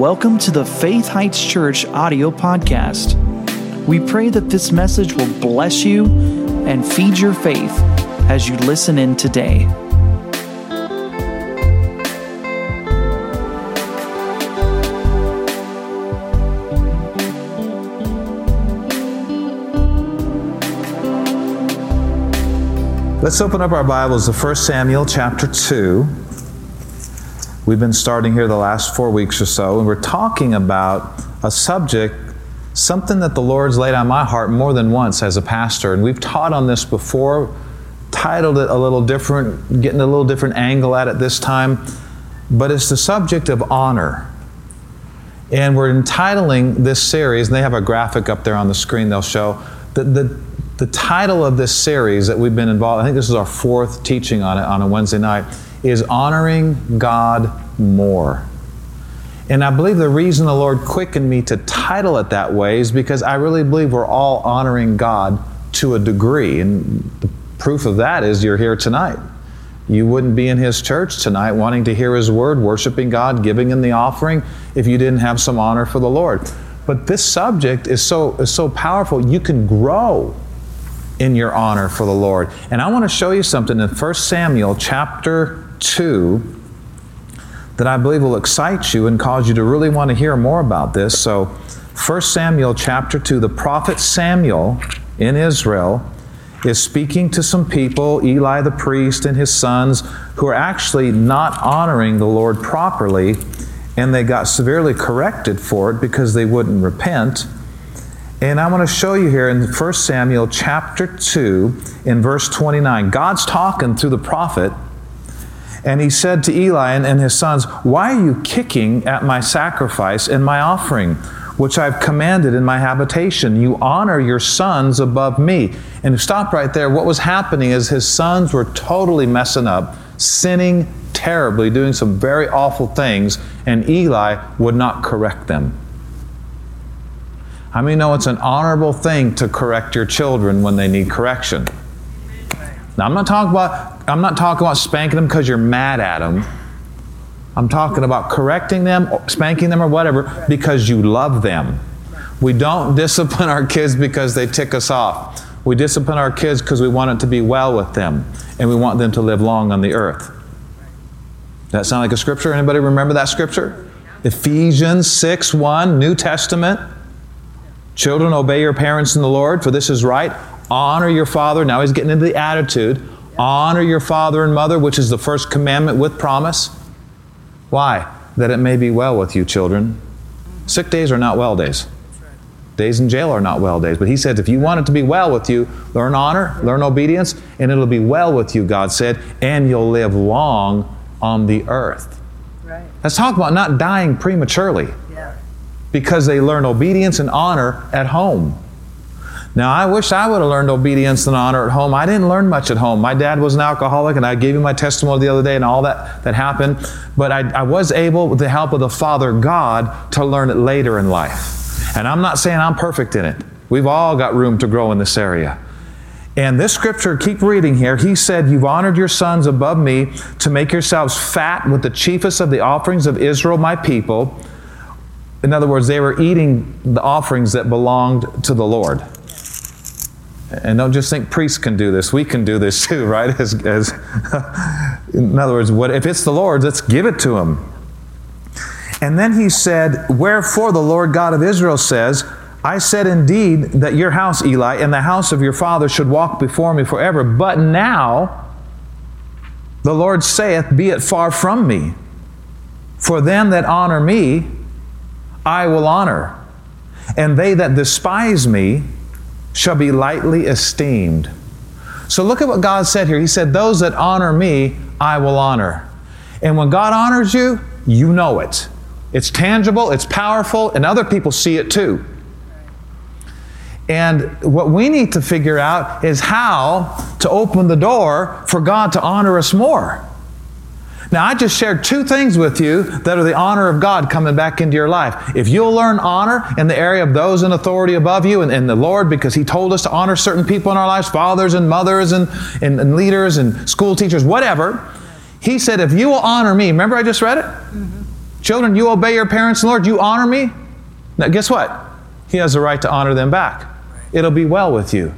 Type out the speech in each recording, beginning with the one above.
welcome to the Faith Heights Church audio podcast. We pray that this message will bless you and feed your faith as you listen in today. Let's open up our Bibles to 1 Samuel chapter 2. We've been starting here the last four weeks or so, and we're talking about a subject, something that the Lord's laid on my heart more than once as a pastor. And we've taught on this before, titled it a little different, getting a little different angle at it this time. But it's the subject of honor. And we're entitling this series, and they have a graphic up there on the screen they'll show. The, the, the title of this series that we've been involved, I think this is our fourth teaching on it on a Wednesday night, is Honoring God More. And I believe the reason the Lord quickened me to title it that way is because I really believe we're all honoring God to a degree. And the proof of that is you're here tonight. You wouldn't be in His church tonight wanting to hear His word, worshiping God, giving Him the offering, if you didn't have some honor for the Lord. But this subject is so, is so powerful, you can grow in your honor for the Lord. And I want to show you something in 1 Samuel chapter 2 that I believe will excite you and cause you to really want to hear more about this. So, 1 Samuel chapter 2, the prophet Samuel in Israel is speaking to some people, Eli the priest and his sons, who are actually not honoring the Lord properly, and they got severely corrected for it because they wouldn't repent. And I want to show you here in 1 Samuel chapter 2, in verse 29. God's talking through the prophet, and he said to Eli and, his sons, Why are you kicking at my sacrifice and my offering, which I've commanded in my habitation? You honor your sons above me. And stop right there. What was happening is his sons were totally messing up, sinning terribly, doing some very awful things, and Eli would not correct them. How many know it's an honorable thing to correct your children when they need correction? Now, I'm not talking about I'm not talking about spanking them because you're mad at them. I'm talking about correcting them, spanking them, or whatever because you love them. We don't discipline our kids because they tick us off. We discipline our kids because we want it to be well with them and we want them to live long on the earth. That sound like a scripture? Anybody remember that scripture? Ephesians 6 1, New Testament. Children, obey your parents in the Lord, for this is right. Honor your father. Now he's getting into the attitude. Honor your father and mother, which is the first commandment with promise. Why? That it may be well with you, children. Sick days are not well days. Days in jail are not well days. But he said, if you want it to be well with you, learn honor, learn obedience, and it'll be well with you, God said, and you'll live long on the earth. Right. Let's talk about not dying prematurely yeah. because they learn obedience and honor at home. Now, I wish I would have learned obedience and honor at home. I didn't learn much at home. My dad was an alcoholic, and I gave you my testimony the other day and all that, that happened. But I, I was able, with the help of the Father God, to learn it later in life. And I'm not saying I'm perfect in it. We've all got room to grow in this area. And this scripture, keep reading here. He said, You've honored your sons above me to make yourselves fat with the chiefest of the offerings of Israel, my people. In other words, they were eating the offerings that belonged to the Lord. And don't just think priests can do this. We can do this too, right? As, as in other words, what, if it's the Lord's, let's give it to him. And then he said, Wherefore the Lord God of Israel says, I said indeed that your house, Eli, and the house of your father should walk before me forever. But now the Lord saith, Be it far from me. For them that honor me, I will honor, and they that despise me shall be lightly esteemed. So look at what God said here. He said, Those that honor me, I will honor. And when God honors you, you know it. It's tangible, it's powerful, and other people see it too. And what we need to figure out is how to open the door for God to honor us more. Now, I just shared two things with you that are the honor of God coming back into your life. If you'll learn honor in the area of those in authority above you and, and the Lord, because He told us to honor certain people in our lives, fathers and mothers and, and, and leaders and school teachers, whatever, He said, if you will honor me, remember I just read it? Mm-hmm. Children, you obey your parents, Lord, you honor me. Now, guess what? He has the right to honor them back. It'll be well with you,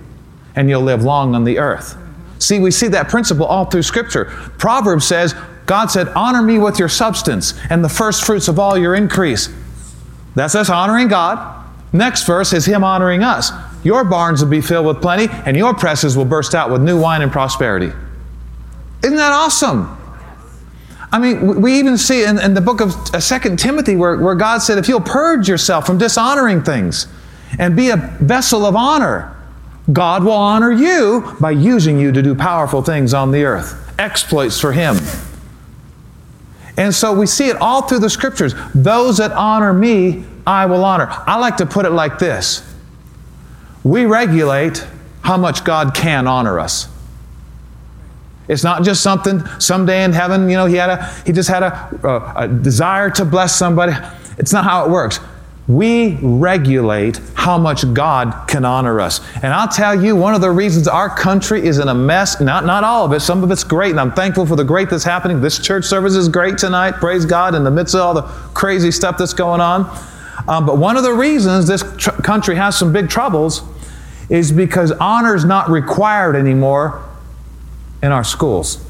and you'll live long on the earth. See, we see that principle all through Scripture. Proverbs says, God said, Honor me with your substance and the first fruits of all your increase. That's us honoring God. Next verse is Him honoring us. Your barns will be filled with plenty, and your presses will burst out with new wine and prosperity. Isn't that awesome? I mean, we even see in, in the book of uh, Second Timothy where, where God said, if you'll purge yourself from dishonoring things and be a vessel of honor, God will honor you by using you to do powerful things on the earth, exploits for Him. And so we see it all through the scriptures. Those that honor me, I will honor. I like to put it like this We regulate how much God can honor us. It's not just something someday in heaven, you know, he had a he just had a, a, a desire to bless somebody. It's not how it works. We regulate how much God can honor us. And I'll tell you, one of the reasons our country is in a mess, not, not all of it, some of it's great, and I'm thankful for the great that's happening. This church service is great tonight, praise God, in the midst of all the crazy stuff that's going on. Um, but one of the reasons this tr- country has some big troubles is because honor is not required anymore in our schools.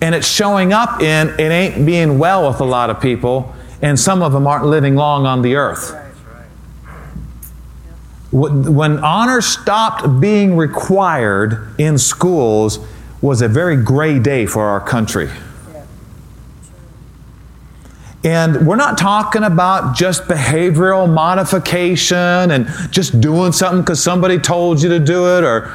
And it's showing up in it ain't being well with a lot of people, and some of them aren't living long on the earth. When honor stopped being required in schools was a very gray day for our country. And we're not talking about just behavioral modification and just doing something because somebody told you to do it or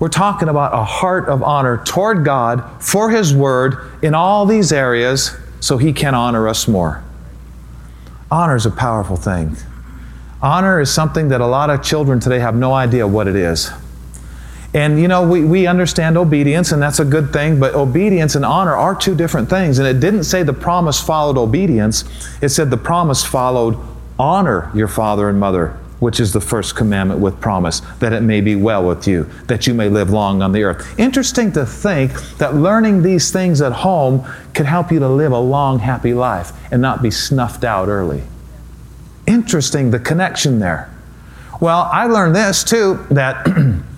we're talking about a heart of honor toward God for His Word in all these areas so He can honor us more. Honor is a powerful thing. Honor is something that a lot of children today have no idea what it is. And you know, we, we understand obedience, and that's a good thing, but obedience and honor are two different things. And it didn't say the promise followed obedience, it said the promise followed honor your father and mother which is the first commandment with promise, that it may be well with you, that you may live long on the earth. Interesting to think that learning these things at home could help you to live a long, happy life and not be snuffed out early. Interesting, the connection there. Well, I learned this too that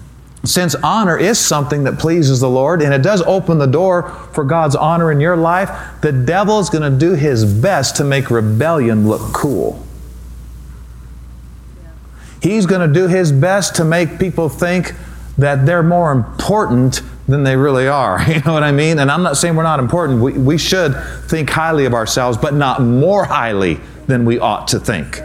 since honor is something that pleases the Lord and it does open the door for God's honor in your life, the devil is going to do his best to make rebellion look cool. He's going to do his best to make people think that they're more important than they really are. You know what I mean? And I'm not saying we're not important. We, we should think highly of ourselves, but not more highly than we ought to think.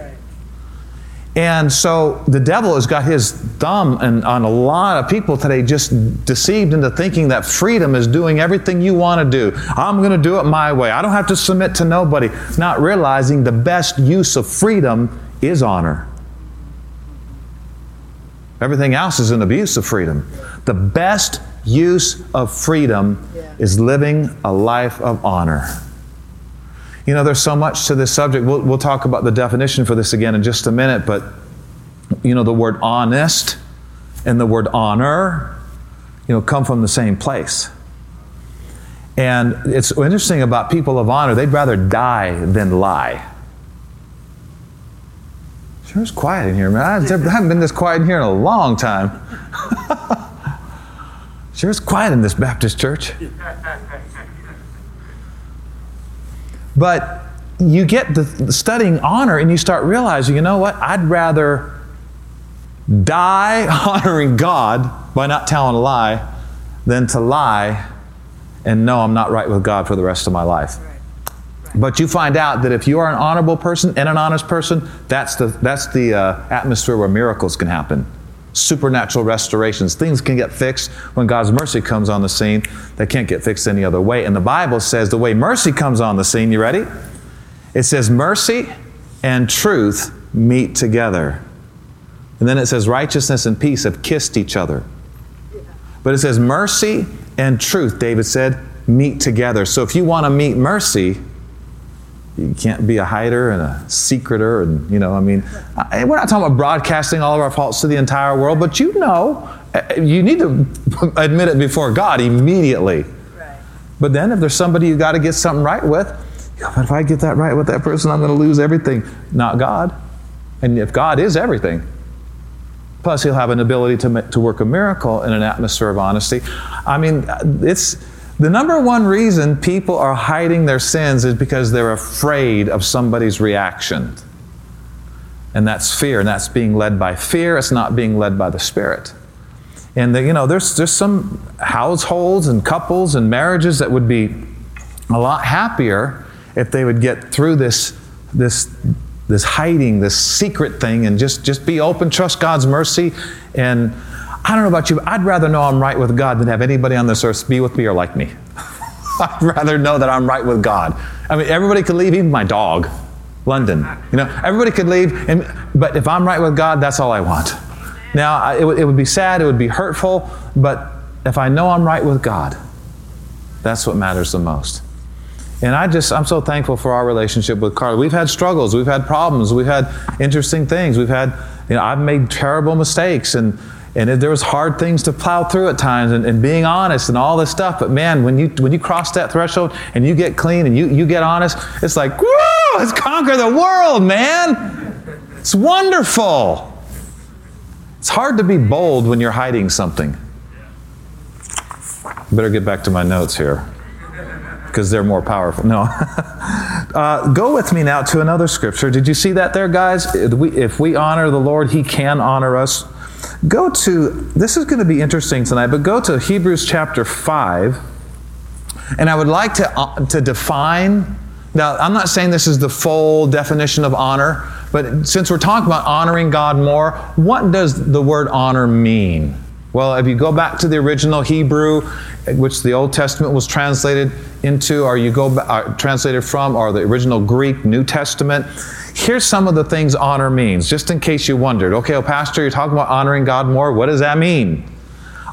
And so the devil has got his thumb on a lot of people today, just deceived into thinking that freedom is doing everything you want to do. I'm going to do it my way. I don't have to submit to nobody. Not realizing the best use of freedom is honor. Everything else is an abuse of freedom. The best use of freedom yeah. is living a life of honor. You know, there's so much to this subject. We'll, we'll talk about the definition for this again in just a minute, but you know, the word honest and the word honor, you know, come from the same place. And it's interesting about people of honor, they'd rather die than lie. Sure, it's quiet in here, man. I haven't been this quiet in here in a long time. sure, it's quiet in this Baptist church. But you get the, the studying honor and you start realizing, you know what? I'd rather die honoring God by not telling a lie than to lie and know I'm not right with God for the rest of my life. But you find out that if you are an honorable person and an honest person, that's the, that's the uh, atmosphere where miracles can happen. Supernatural restorations. Things can get fixed when God's mercy comes on the scene. They can't get fixed any other way. And the Bible says the way mercy comes on the scene, you ready? It says mercy and truth meet together. And then it says righteousness and peace have kissed each other. But it says mercy and truth, David said, meet together. So if you want to meet mercy, you can't be a hider and a secreter and you know i mean we're not talking about broadcasting all of our faults to the entire world but you know uh, you need to admit it before god immediately But then if there's somebody you got to get something right with, but if I get that right with that person, I'm going to lose everything. Not God. And if God is everything, plus he'll have an ability to, to work a miracle in an atmosphere of honesty. I mean, it's the number one reason people are hiding their sins is because they're afraid of somebody's reaction. And that's fear, and that's being led by fear, it's not being led by the Spirit. And the, you know, there's there's some households and couples and marriages that would be a lot happier if they would get through this this this hiding, this secret thing, and just just be open, trust God's mercy. And I don't know about you, but I'd rather know I'm right with God than have anybody on this earth be with me or like me. I'd rather know that I'm right with God. I mean, everybody could leave, even my dog, London. You know, everybody could leave, and, but if I'm right with God, that's all I want. Now, it, it would be sad, it would be hurtful, but if I know I'm right with God, that's what matters the most. And I just, I'm so thankful for our relationship with Carla. We've had struggles, we've had problems, we've had interesting things, we've had, you know, I've made terrible mistakes, and, and it, there was hard things to plow through at times, and, and, being honest and all this stuff. But man, when you when you cross that threshold and you get clean and you, you get honest, it's like, woo, let's conquer the world, man. It's wonderful. It's hard to be bold when you're hiding something. Better get back to my notes here because they're more powerful. No. uh, go with me now to another scripture. Did you see that there, guys? If we, if we honor the Lord, He can honor us. Go to, this is going to be interesting tonight, but go to Hebrews chapter 5. And I would like to, uh, to define, now, I'm not saying this is the full definition of honor, but since we're talking about honoring God more, what does the word honor mean? Well, if you go back to the original Hebrew, which the Old Testament was translated into, or you go uh, translated from, or the original Greek New Testament, here's some of the things honor means, just in case you wondered. Okay, well, Pastor, you're talking about honoring God more. What does that mean?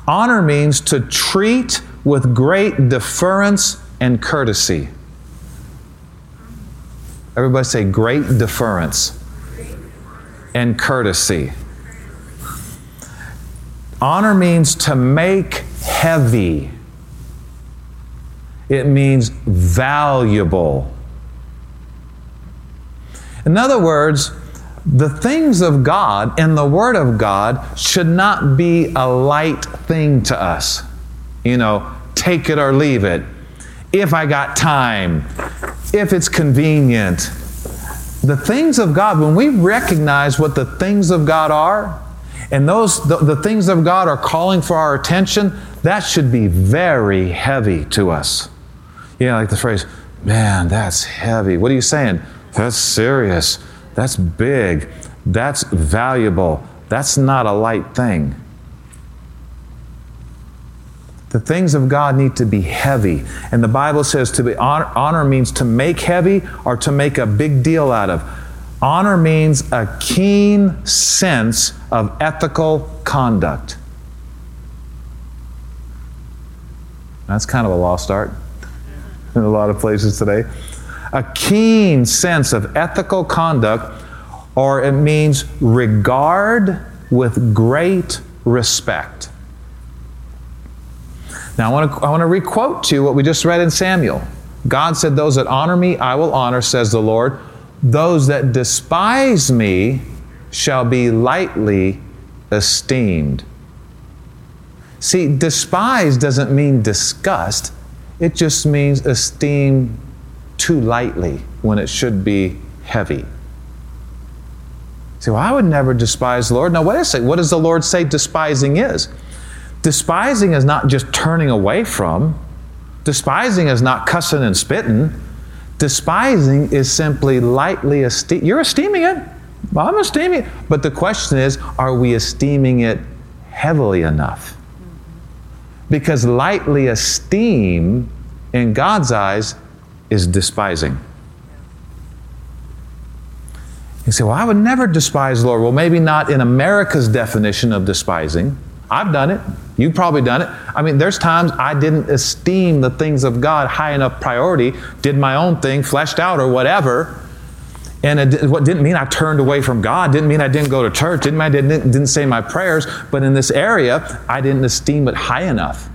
Honor means to treat with great deference and courtesy. Everybody say great deference and courtesy. Honor means to make heavy. It means valuable. In other words, the things of God and the Word of God should not be a light thing to us. You know, take it or leave it. If I got time, if it's convenient, the things of God, when we recognize what the things of God are, and those the, the, things of God are calling for our attention, that should be very heavy to us. You know, like the phrase, man, that's heavy. What are you saying? That's serious. That's big. That's valuable. That's not a light thing. The things of God need to be heavy. And the Bible says to be honor, honor means to make heavy or to make a big deal out of. Honor means a keen sense of ethical conduct. That's kind of a lost art in a lot of places today. A keen sense of ethical conduct, or it means regard with great respect. Now, I want to, I want to requote to you what we just read in Samuel. God said, Those that honor me, I will honor, says the Lord. Those that despise me shall be lightly esteemed. See, despise doesn't mean disgust, it just means esteem too lightly when it should be heavy. See, well, I would never despise the Lord. Now, wait a second. What does the Lord say despising is? Despising is not just turning away from, despising is not cussing and spitting. Despising is simply lightly esteem. You're esteeming it. I'm esteeming it. But the question is, are we esteeming it heavily enough? Because lightly esteem in God's eyes is despising. You say, well, I would never despise the Lord. Well, maybe not in America's definition of despising. I've done it. You've probably done it. I mean, there's times I didn't esteem the things of God high enough priority, did my own thing, fleshed out or whatever. And it what didn't mean I turned away from God, didn't mean I didn't go to church, didn't mean I didn't, didn't say my prayers, but in this area, I didn't esteem it high enough.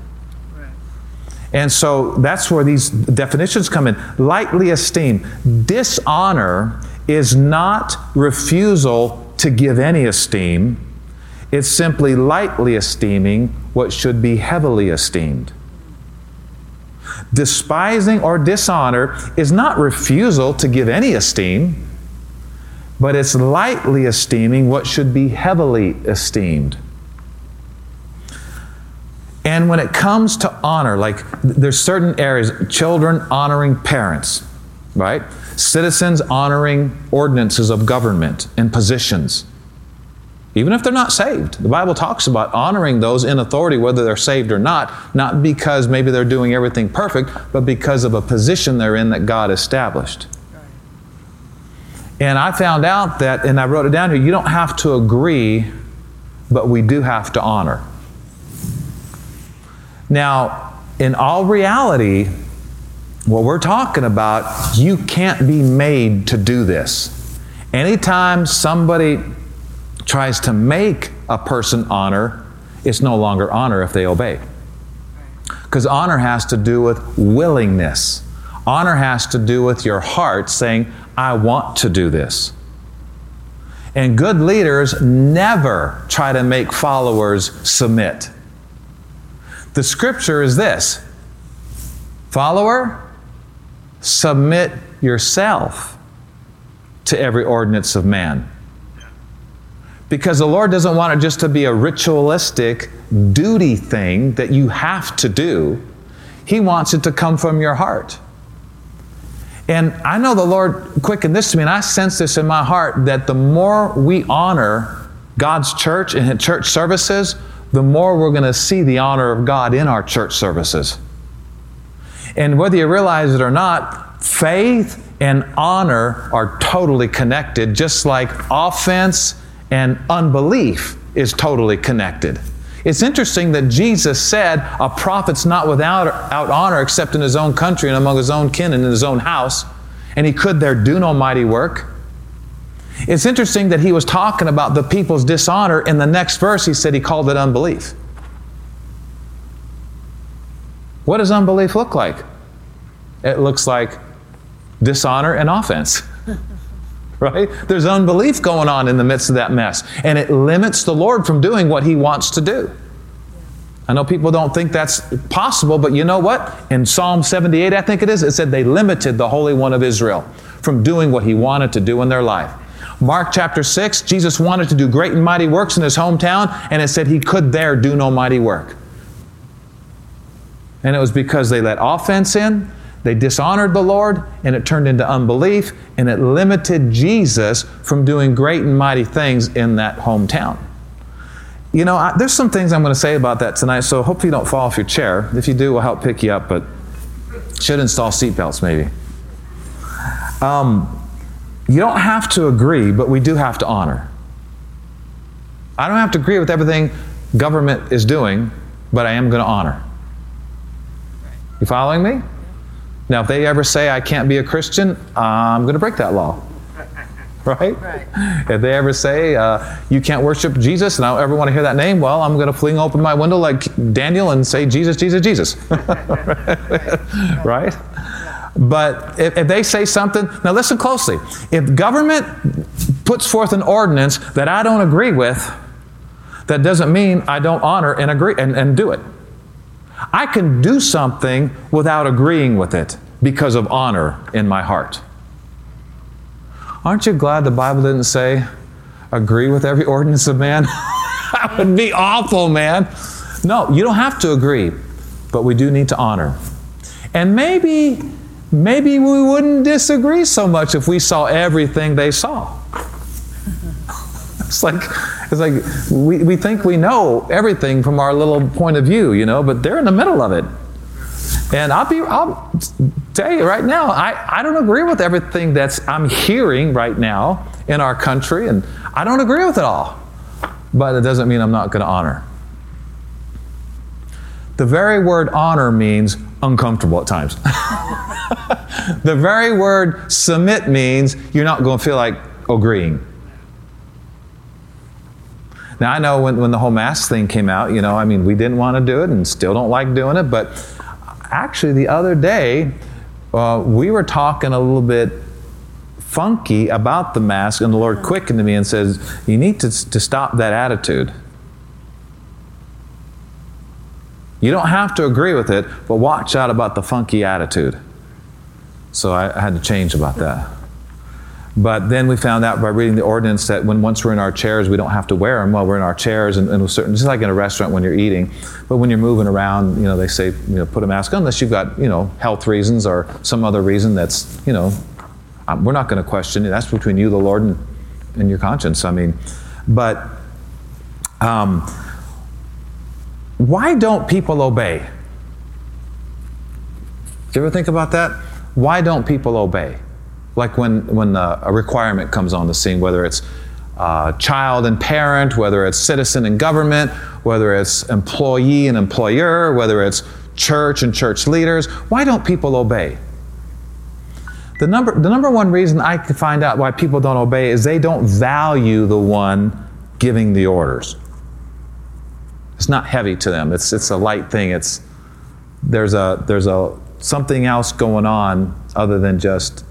And so that's where these definitions come in. Lightly esteem. Dishonor is not refusal to give any esteem, it's simply lightly esteeming what should be heavily esteemed. Despising or dishonor is not refusal to give any esteem, but it's lightly esteeming what should be heavily esteemed. And when it comes to honor, like there's certain areas, children honoring parents, right? Citizens honoring ordinances of government and positions, even if they're not saved. The Bible talks about honoring those in authority, whether they're saved or not, not because maybe they're doing everything perfect, but because of a position they're in that God established. And I found out that, and I wrote it down here, you don't have to agree, but we do have to honor. Now, in all reality, what we're talking about, you can't be made to do this. Anytime somebody tries to make a person honor, it's no longer honor if they obey. Because honor has to do with willingness. Honor has to do with your heart saying, I want to do this. And good leaders never try to make followers submit. The scripture is this Follower, submit yourself to every ordinance of man. Because the Lord doesn't want it just to be a ritualistic duty thing that you have to do. He wants it to come from your heart. And I know the Lord quickened this to me, and I sense this in my heart that the more we honor God's church and church services, the more we're going to see the honor of God in our church services. And whether you realize it or not, faith and honor are totally connected, just like offense and unbelief is totally connected. It's interesting that Jesus said, A prophet's not without out honor except in his own country and among his own kin and in his own house, and he could there do no mighty work. It's interesting that he was talking about the people's dishonor. In the next verse, he said he called it unbelief. What does unbelief look like? It looks like dishonor and offense. right? There's unbelief going on in the midst of that mess, and it limits the Lord from doing what He wants to do. I know people don't think that's possible, but you know what? In Psalm 78, I think it is, it said they limited the Holy One of Israel from doing what He wanted to do in their life. Mark chapter 6, Jesus wanted to do great and mighty works in his hometown, and it said he could there do no mighty work. And it was because they let offense in, they dishonored the Lord, and it turned into unbelief, and it limited Jesus from doing great and mighty things in that hometown. You know, I, there's some things I'm going to say about that tonight, so hopefully you don't fall off your chair. If you do, we'll help pick you up, but should install seatbelts maybe. Um, you don't have to agree, but we do have to honor. I don't have to agree with everything government is doing, but I am going to honor. You following me? Now, if they ever say I can't be a Christian, I'm going to break that law. Right? right? If they ever say uh, you can't worship Jesus and I don't ever want to hear that name, well, I'm going to fling open my window like Daniel and say, Jesus, Jesus, Jesus. right? But if, if, they say something, now listen closely. If government puts forth an ordinance that I don't agree with, that doesn't mean I don't honor and agree and, and do it. I can do something without agreeing with it because of honor in my heart. Aren't you glad the Bible didn't say, agree with every ordinance of man? that would be awful, man. No, you don't have to agree, but we do need to honor. And maybe, maybe we wouldn't disagree so much if we saw everything they saw. It's like, it's like we, we think we know everything from our little point of view, you know, but they're in the middle of it. And I'll be, I'll tell you right now, I, I don't agree with everything that's I'm hearing right now in our country, and I don't agree with it all. But it doesn't mean I'm not going to honor. The very word honor means uncomfortable at times. the very word submit means you're not going to feel like agreeing. Now, I know when, when the whole mask thing came out, you know, I mean, we didn't want to do it and still don't like doing it, but actually, the other day, uh, we were talking a little bit funky about the mask, and the Lord quickened to me and says, You need to, to stop that attitude. You don't have to agree with it, but watch out about the funky attitude. So I, I had to change about that. But then we found out by reading the ordinance that when once we're in our chairs, we don't have to wear them while we're in our chairs, and, and certain, just like in a restaurant when you're eating. But when you're moving around, you know, they say, you know, put a mask on unless you've got, you know, health reasons or some other reason that's, you know, um, we're not going to question it. That's between you, the Lord, and, and your conscience. I mean, but um, why don't people obey? Do you ever think about that? Why don't people obey? Like when, when a requirement comes on the scene, whether it's uh, child and parent, whether it's citizen and government, whether it's employee and employer, whether it's church and church leaders, why don't people obey? The number, the number one reason I can find out why people don't obey is they don't value the one giving the orders. It's not heavy to them. It's, it's a light thing. It's, there's a, there's a, something else going on other than just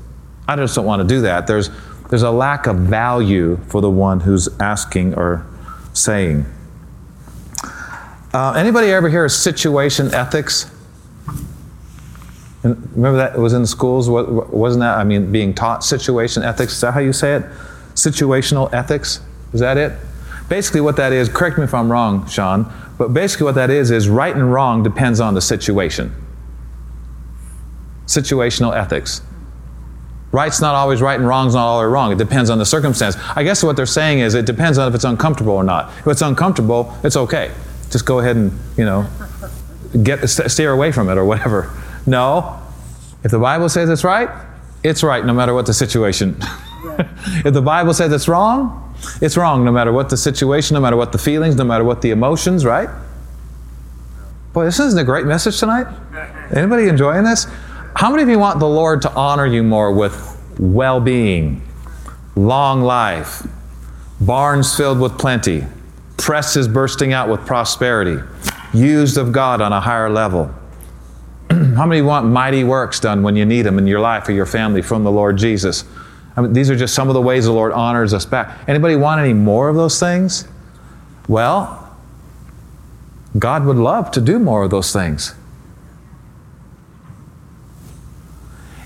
I just don't want to do that. There's, there's a lack of value for the one who's asking or saying. Uh, anybody ever hear of situation ethics? And remember that it was in schools? Wasn't that, I mean, being taught situation ethics? Is that how you say it? Situational ethics? Is that it? Basically, what that is, correct me if I'm wrong, Sean, but basically what that is is right and wrong depends on the situation. Situational ethics. Right's not always right and wrong's not always wrong. It depends on the circumstance. I guess what they're saying is it depends on if it's uncomfortable or not. If it's uncomfortable, it's okay. Just go ahead and, you know, get steer away from it or whatever. No. If the Bible says it's right, it's right no matter what the situation. if the Bible says it's wrong, it's wrong no matter what the situation, no matter what the feelings, no matter what the emotions, right? Boy, this isn't a great message tonight. Anybody enjoying this? How many of you want the Lord to honor you more with well being, long life, barns filled with plenty, presses bursting out with prosperity, used of God on a higher level? How many want mighty works done when you need them in your life or your family from the Lord Jesus? I mean, these are just some of the ways the Lord honors us back. Anybody want any more of those things? Well, God would love to do more of those things.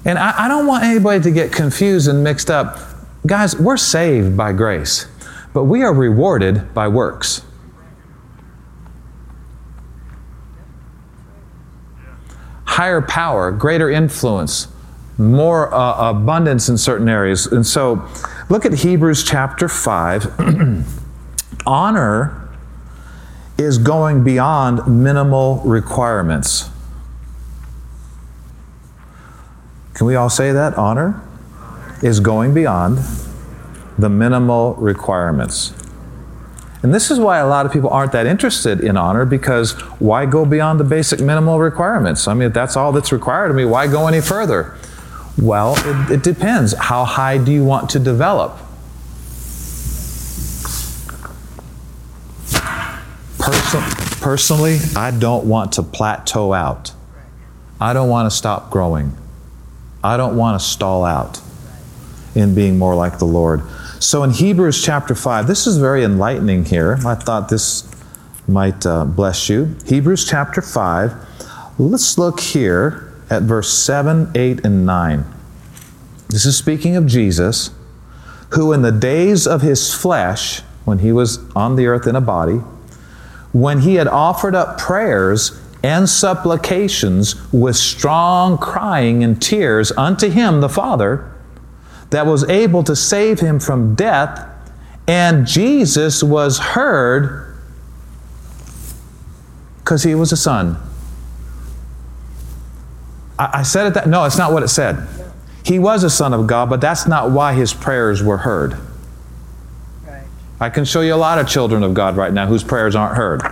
And I, I don't want anybody to get confused and mixed up. Guys, we're saved by grace, but we are rewarded by works. Higher power, greater influence, more uh, abundance in certain areas. And so, look at Hebrews chapter 5. Honor is going beyond minimal requirements. Can we all say that? Honor is going beyond the minimal requirements. And this is why a lot of people aren't that interested in honor because why go beyond the basic minimal requirements? I mean, if that's all that's required of me, why go any further? Well, it, it depends. How high do you want to develop? Person, personally, I don't want to plateau out. I don't want to stop growing. I don't want to stall out in being more like the Lord. So in Hebrews chapter 5, this is very enlightening here. I thought this might uh, bless you. Hebrews chapter 5, let's look here at verse 7, 8, and 9. This is speaking of Jesus, who in the days of his flesh, when he was on the earth in a body, when he had offered up prayers and supplications with strong crying and tears unto him, the Father, that was able to save him from death. And Jesus was heard because he was a son. I, I said it that, no, it's not what it said. He was a son of God, but that's not why his prayers were heard. I can show you a lot of children of God right now whose prayers aren't heard.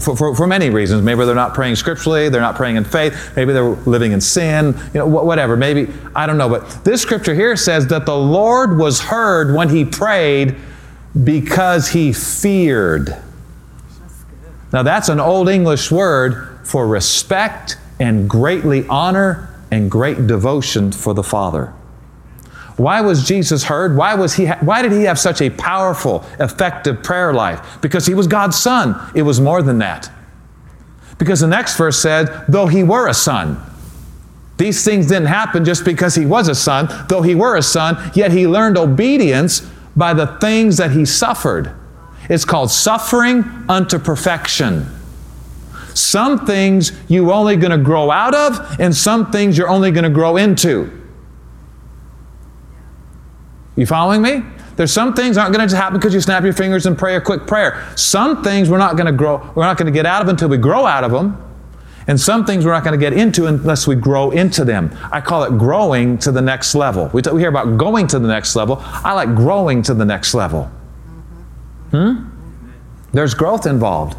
For, for, for, many reasons. Maybe they're not praying scripturally, they're not praying in faith, maybe they're living in sin, you know, whatever. Maybe, I don't know. But this scripture here says that the Lord was heard when he prayed because he feared. Now, that's an old English word for respect and greatly honor and great devotion for the Father. Why was Jesus heard? Why, was he ha- why did he have such a powerful, effective prayer life? Because he was God's son. It was more than that. Because the next verse said, though he were a son. These things didn't happen just because he was a son, though he were a son, yet he learned obedience by the things that he suffered. It's called suffering unto perfection. Some things you're only going to grow out of, and some things you're only going to grow into. You following me? There's some things aren't going to happen because you snap your fingers and pray a quick prayer. Some things we're not going to grow, we're not going to get out of until we grow out of them. And some things we're not going to get into unless we grow into them. I call it growing to the next level. We, t- we hear about going to the next level. I like growing to the next level. Hmm? There's growth involved.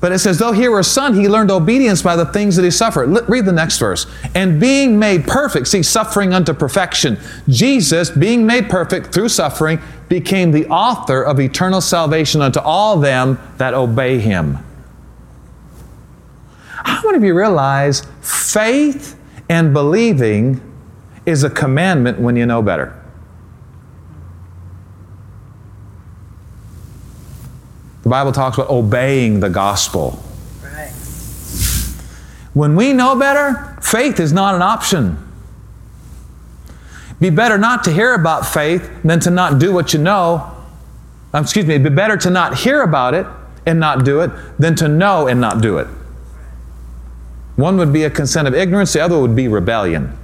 But it says, though he were a son, he learned obedience by the things that he suffered. Read the next verse. And being made perfect, see, suffering unto perfection. Jesus, being made perfect through suffering, became the author of eternal salvation unto all them that obey him. How many of you realize faith and believing is a commandment when you know better? The Bible talks about obeying the gospel. Right. When we know better, faith is not an option. Be better not to hear about faith than to not do what you know. Um, excuse me, be better to not hear about it and not do it than to know and not do it. One would be a consent of ignorance, the other would be rebellion.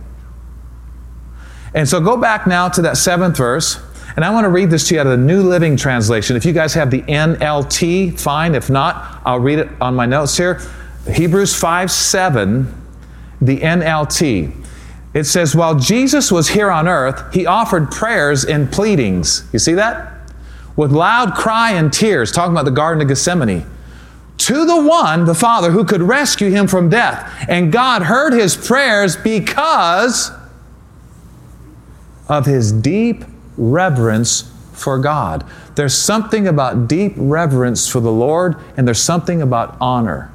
And so go back now to that seventh verse, and I want to read this to you out of the New Living Translation. If you guys have the NLT, fine. If not, I'll read it on my notes here. Hebrews 5 7, the NLT. It says, While Jesus was here on earth, he offered prayers and pleadings. You see that? With loud cry and tears, talking about the Garden of Gethsemane to the one, the Father, who could rescue him from death. And God heard his prayers because of his deep reverence for God. There's something about deep reverence for the Lord, and there's something about honor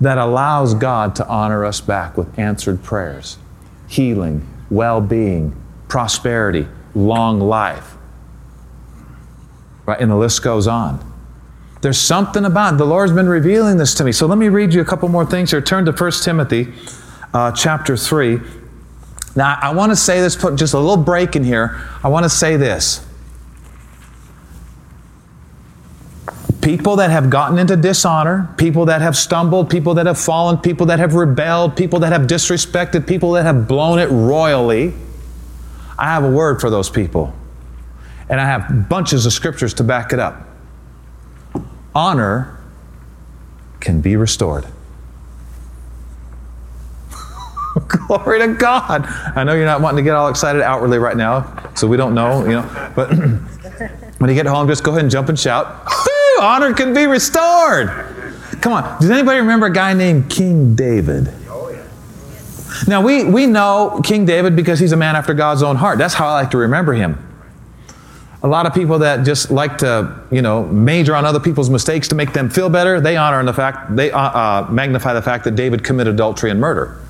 that allows God to honor us back with answered prayers, healing, well being, prosperity, long life. Right? And the list goes on. There's something about. The Lord's been revealing this to me. So let me read you a couple more things here. Turn to 1 Timothy uh, chapter 3. Now, I want to say this, put just a little break in here. I want to say this. People that have gotten into dishonor, people that have stumbled, people that have fallen, people that have rebelled, people that have disrespected, people that have blown it royally, I have a word for those people. And I have bunches of scriptures to back it up honor can be restored. Glory to God. I know you're not wanting to get all excited outwardly right now, so we don't know, you know. But when you get home, just go ahead and jump and shout, honor can be restored. Come on. Does anybody remember a guy named King David? Now, we, we know King David because he's a man after God's own heart. That's how I like to remember him. A lot of people that just like to, you know, major on other people's mistakes to make them feel better, they honor the fact, they uh, uh, magnify the fact that David committed adultery and murder.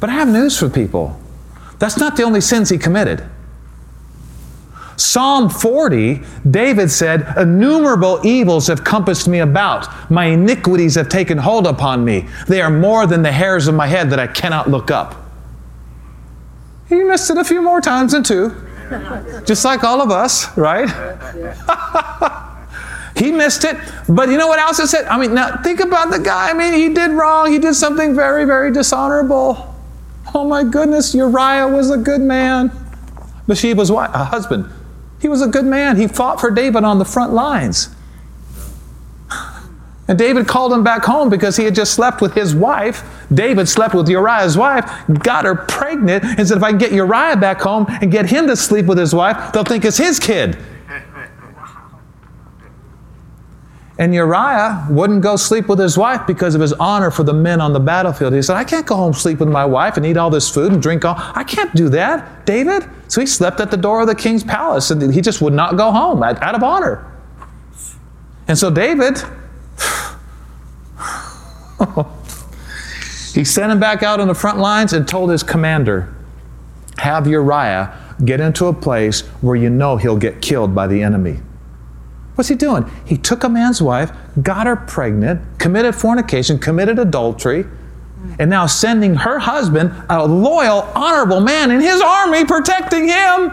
But I have news for people. That's not the only sins he committed. Psalm 40, David said, Innumerable evils have compassed me about. My iniquities have taken hold upon me. They are more than the hairs of my head that I cannot look up. He missed it a few more times than two. Just like all of us, right? he missed it. But you know what else it said? I mean, now think about the guy. I mean, he did wrong. He did something very, very dishonorable. Oh my goodness, Uriah was a good man. Bathsheba's wife, a husband. He was a good man. He fought for David on the front lines. And David called him back home because he had just slept with his wife. David slept with Uriah's wife, got her pregnant, and said, If I can get Uriah back home and get him to sleep with his wife, they'll think it's his kid. And Uriah wouldn't go sleep with his wife because of his honor for the men on the battlefield. He said, I can't go home sleep with my wife and eat all this food and drink all. I can't do that, David. So he slept at the door of the king's palace and he just would not go home out of honor. And so David, he sent him back out on the front lines and told his commander, Have Uriah get into a place where you know he'll get killed by the enemy. What's he doing? He took a man's wife, got her pregnant, committed fornication, committed adultery, and now sending her husband, a loyal, honorable man in his army, protecting him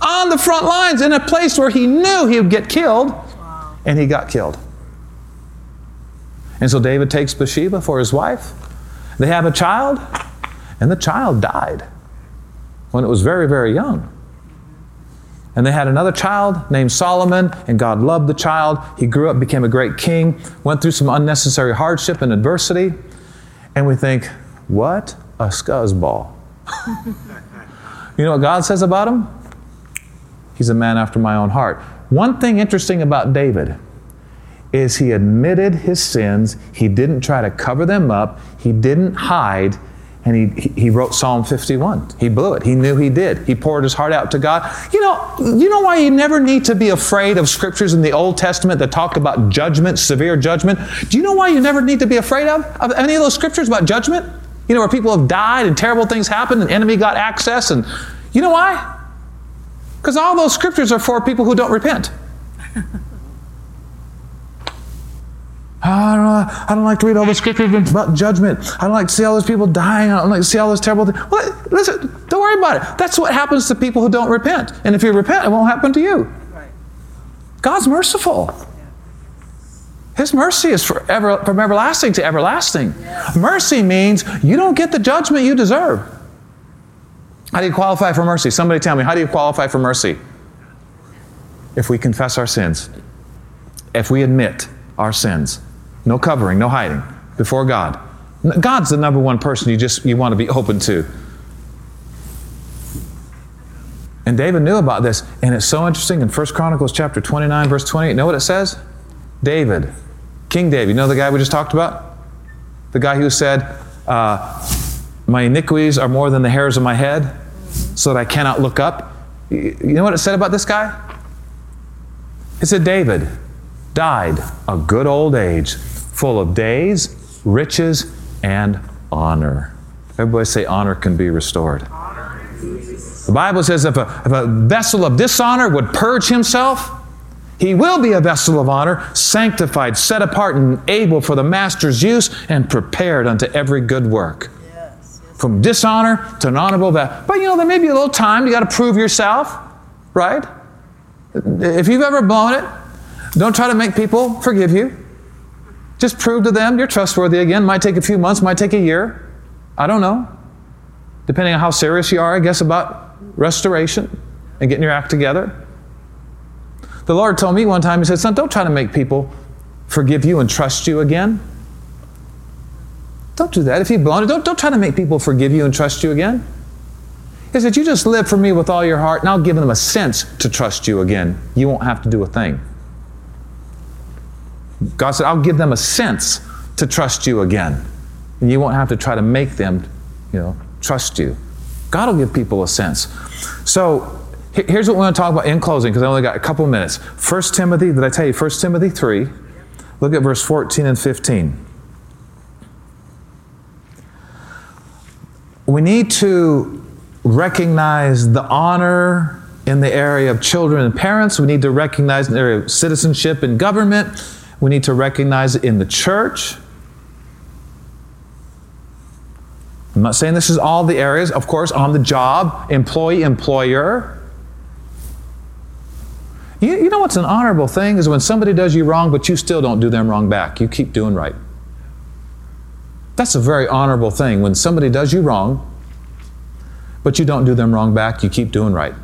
on the front lines in a place where he knew he would get killed, and he got killed. And so David takes Bathsheba for his wife. They have a child, and the child died when it was very, very young. And they had another child named Solomon, and God loved the child. He grew up, became a great king, went through some unnecessary hardship and adversity. And we think, what a scuzzball. you know what God says about him? He's a man after my own heart. One thing interesting about David is he admitted his sins, he didn't try to cover them up, he didn't hide, and he, he wrote Psalm 51. He blew it. He knew he did. He poured his heart out to God. You know, you know why you never need to be afraid of scriptures in the Old Testament that talk about judgment, severe judgment? Do you know why you never need to be afraid of, of any of those scriptures about judgment? You know, where people have died and terrible things happened and enemy got access and you know why? Because all those scriptures are for people who don't repent. I don't, know, I don't like to read all the scriptures about judgment. I don't like to see all those people dying. I don't like to see all those terrible things. Well, listen, don't worry about it. That's what happens to people who don't repent. And if you repent, it won't happen to you. God's merciful. His mercy is forever, from everlasting to everlasting. Yes. Mercy means you don't get the judgment you deserve. How do you qualify for mercy? Somebody tell me, how do you qualify for mercy? If we confess our sins, if we admit our sins no covering, no hiding before God. God's the number one person you just you want to be open to. And David knew about this, and it's so interesting in 1 Chronicles chapter 29, verse 28. Know what it says? David, King David, you know the guy we just talked about? The guy who said, uh, My iniquities are more than the hairs of my head, so that I cannot look up. You know what it said about this guy? It said, David died a good old age full of days, riches, and honor. Everybody say, honor can be restored. The Bible says if a, if a vessel of dishonor would purge himself, he will be a vessel of honor, sanctified, set apart, and able for the master's use, and prepared unto every good work. From dishonor to an honorable vessel. But you know, there may be a little time, you got to prove yourself, right? If you've ever blown it, don't try to make people forgive you. Just prove to them you're trustworthy again. Might take a few months, might take a year. I don't know. Depending on how serious you are, I guess, about restoration and getting your act together. The Lord told me one time, He said, Son, don't try to make people forgive you and trust you again. Don't do that. If you've blown it, don't, don't try to make people forgive you and trust you again. He said, You just live for me with all your heart, and I'll give them a sense to trust you again. You won't have to do a thing. God said, I'll give them a sense to trust you again. And you won't have to try to make them, you know, trust you. God will give people a sense. So here's what we want to talk about in closing, because I only got a couple minutes. 1 Timothy, did I tell you 1 Timothy 3? Look at verse 14 and 15. We need to recognize the honor in the area of children and parents. We need to recognize in the area of citizenship and government. We need to recognize it in the church. I'm not saying this is all the areas, of course, on the job, employee, employer. You, you know what's an honorable thing is when somebody does you wrong, but you still don't do them wrong back. You keep doing right. That's a very honorable thing. When somebody does you wrong, but you don't do them wrong back, you keep doing right.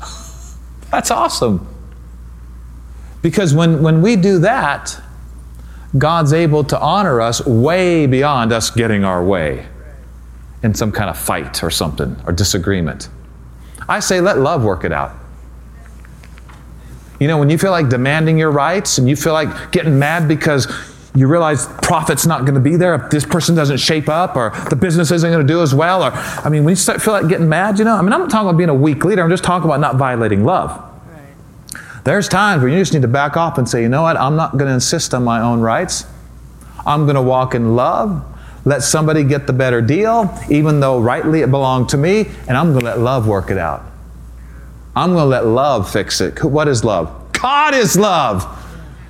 That's awesome. Because when, when we do that, God's able to honor us way beyond us getting our way in some kind of fight or something or disagreement. I say, let love work it out. You know, when you feel like demanding your rights and you feel like getting mad because you realize profit's not going to be there if this person doesn't shape up or the business isn't going to do as well or i mean when you start feel like getting mad you know i mean i'm not talking about being a weak leader i'm just talking about not violating love there's times where you just need to back off and say, you know what, I'm not going to insist on my own rights. I'm going to walk in love, let somebody get the better deal, even though rightly it belonged to me, and I'm going to let love work it out. I'm going to let love fix it. What is love? God is love.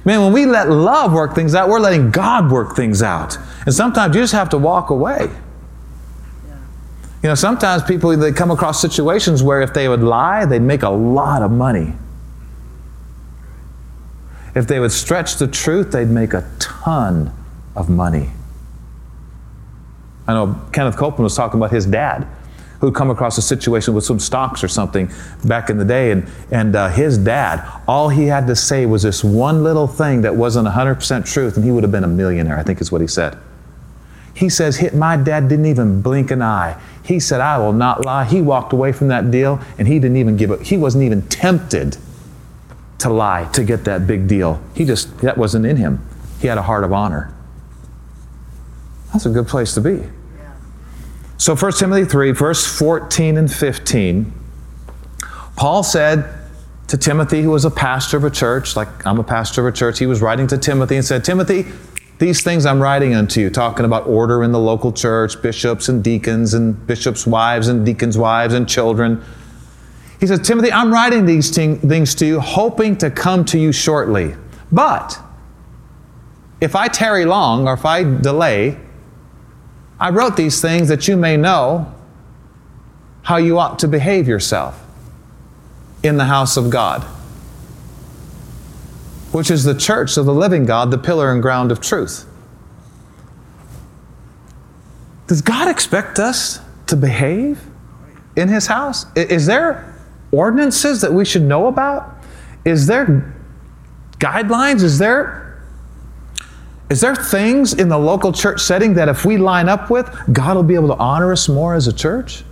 Man, when we let love work things out, we're letting God work things out. And sometimes you just have to walk away. You know, sometimes people they come across situations where if they would lie, they'd make a lot of money. If they would stretch the truth, they'd make a ton of money. I know Kenneth Copeland was talking about his dad who'd come across a situation with some stocks or something back in the day, and, and uh, his dad, all he had to say was this one little thing that wasn't 100% truth, and he would have been a millionaire, I think is what he said. He says, My dad didn't even blink an eye. He said, I will not lie. He walked away from that deal, and he didn't even give it, he wasn't even tempted to lie to get that big deal. He just, that wasn't in him. He had a heart of honor. That's a good place to be. So 1 Timothy 3, verse 14 and 15, Paul said to Timothy, who was a pastor of a church, like I'm a pastor of a church, he was writing to Timothy and said, Timothy, these things I'm writing unto you, talking about order in the local church, bishops and deacons, and bishops' wives and deacons' wives and children. He says, Timothy, I'm writing these things to you, hoping to come to you shortly. But if I tarry long or if I delay, I wrote these things that you may know how you ought to behave yourself in the house of God, which is the church of the living God, the pillar and ground of truth. Does God expect us to behave in His house? Is there ordinances that we should know about? Is there guidelines? Is there is there things in the local church setting that if we line up with, God will be able to honor us more as a church?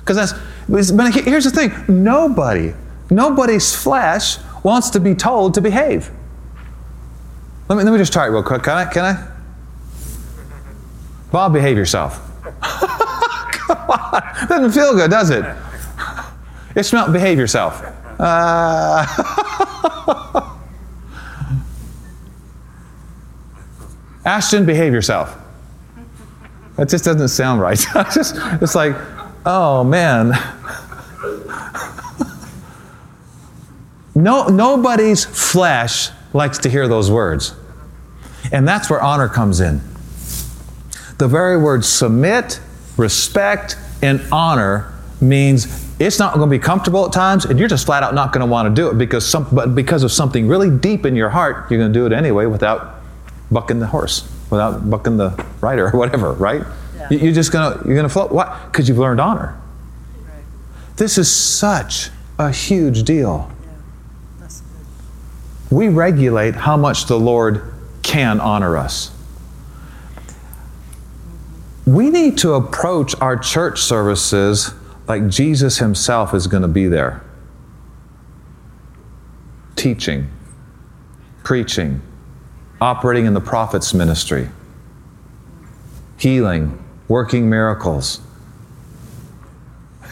Because that's, but here's the thing nobody, nobody's flesh wants to be told to behave. Let me, let me just try it real quick. Can I? Can I? Bob, behave yourself. Come on. Doesn't feel good, does it? Ishmael, behave yourself. Uh, Ashton, behave yourself. That just doesn't sound right. just, it's like, oh man. no, nobody's flesh likes to hear those words. And that's where honor comes in. The very word submit, respect, and honor means it's not going to be comfortable at times, and you're just flat out not going to want to do it because some, but because of something really deep in your heart, you're going to do it anyway without bucking the horse, without bucking the rider or whatever, right? Yeah. You're just gonna you're gonna float. What? Because you've learned honor. Right. This is such a huge deal. Yeah. We regulate how much the Lord can honor us. Mm-hmm. We need to approach our church services like Jesus Himself is going to be there teaching, preaching, operating in the prophet's ministry, healing, working miracles.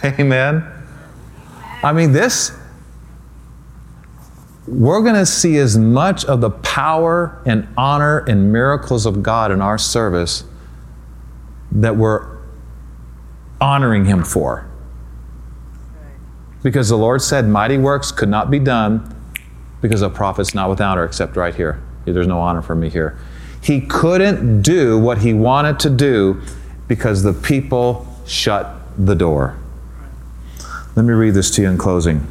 Amen. I mean, this, we're going to see as much of the power and honor and miracles of God in our service that we're honoring Him for. Because the Lord said, Mighty works could not be done because a prophet's not without her, except right here. There's no honor for me here. He couldn't do what he wanted to do because the people shut the door. Let me read this to you in closing.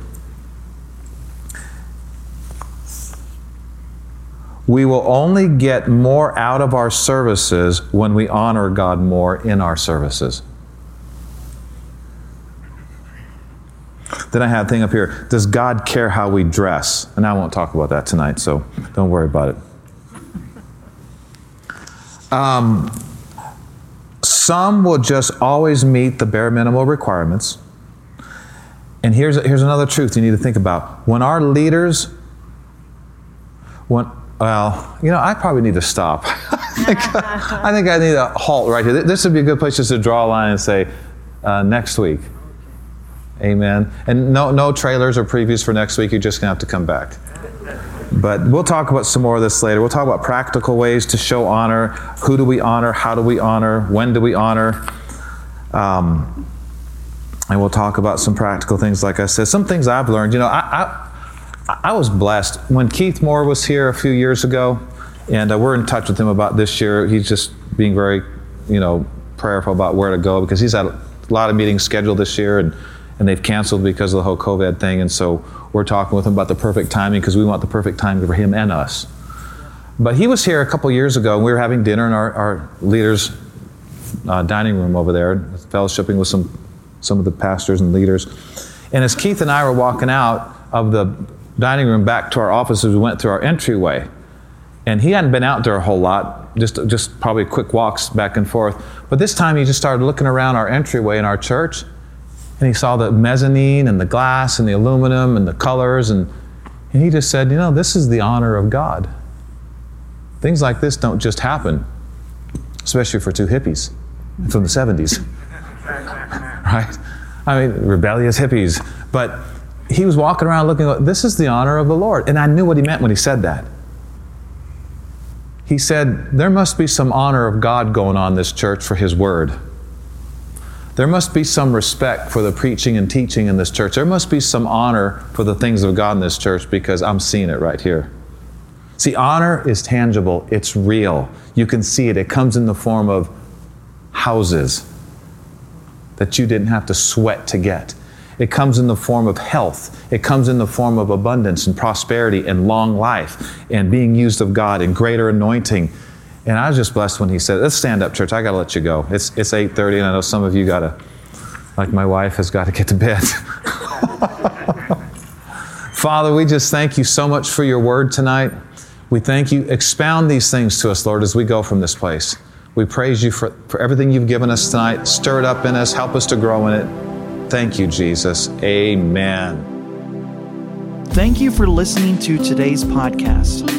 We will only get more out of our services when we honor God more in our services. Then I have a thing up here. Does God care how we dress? And I won't talk about that tonight, so don't worry about it. Um, some will just always meet the bare minimal requirements. And here's, here's another truth you need to think about. When our leaders, when, well, you know, I probably need to stop. I, think, I think I need a halt right here. This would be a good place just to draw a line and say, uh, next week. Amen. And no, no trailers or previews for next week. You're just going to have to come back. But we'll talk about some more of this later. We'll talk about practical ways to show honor. Who do we honor? How do we honor? When do we honor? Um, and we'll talk about some practical things, like I said. Some things I've learned. You know, I, I, I was blessed. When Keith Moore was here a few years ago, and uh, we're in touch with him about this year, he's just being very, you know, prayerful about where to go because he's had a lot of meetings scheduled this year and, and they've canceled because of the whole COVID thing. And so we're talking with him about the perfect timing because we want the perfect timing for him and us. But he was here a couple years ago and we were having dinner in our, our leaders' uh, dining room over there, fellowshipping with some, some of the pastors and leaders. And as Keith and I were walking out of the dining room back to our offices, we went through our entryway. And he hadn't been out there a whole lot, just, just probably quick walks back and forth. But this time he just started looking around our entryway in our church, and he saw the mezzanine and the glass and the aluminum and the colors, and, and he just said, You know, this is the honor of God. Things like this don't just happen, especially for two hippies from the 70s. right? I mean, rebellious hippies. But he was walking around looking, this is the honor of the Lord. And I knew what he meant when he said that he said, There must be some honor of God going on this church for His Word. There must be some respect for the preaching and teaching in this church. There must be some honor for the things of God in this church because I'm seeing it right here. See, honor is tangible, it's real. You can see it. It comes in the form of houses that you didn't have to sweat to get. It comes in the form of health. It comes in the form of abundance and prosperity and long life and being used of God and greater anointing. And I was just blessed when he said, "Let's stand up, church. I got to let you go. It's it's 8:30, and I know some of you got to, like my wife, has got to get to bed." Father, we just thank you so much for your word tonight. We thank you. Expound these things to us, Lord, as we go from this place. We praise you for, for everything you've given us tonight. Stir it up in us. Help us to grow in it. Thank you, Jesus. Amen. Thank you for listening to today's podcast.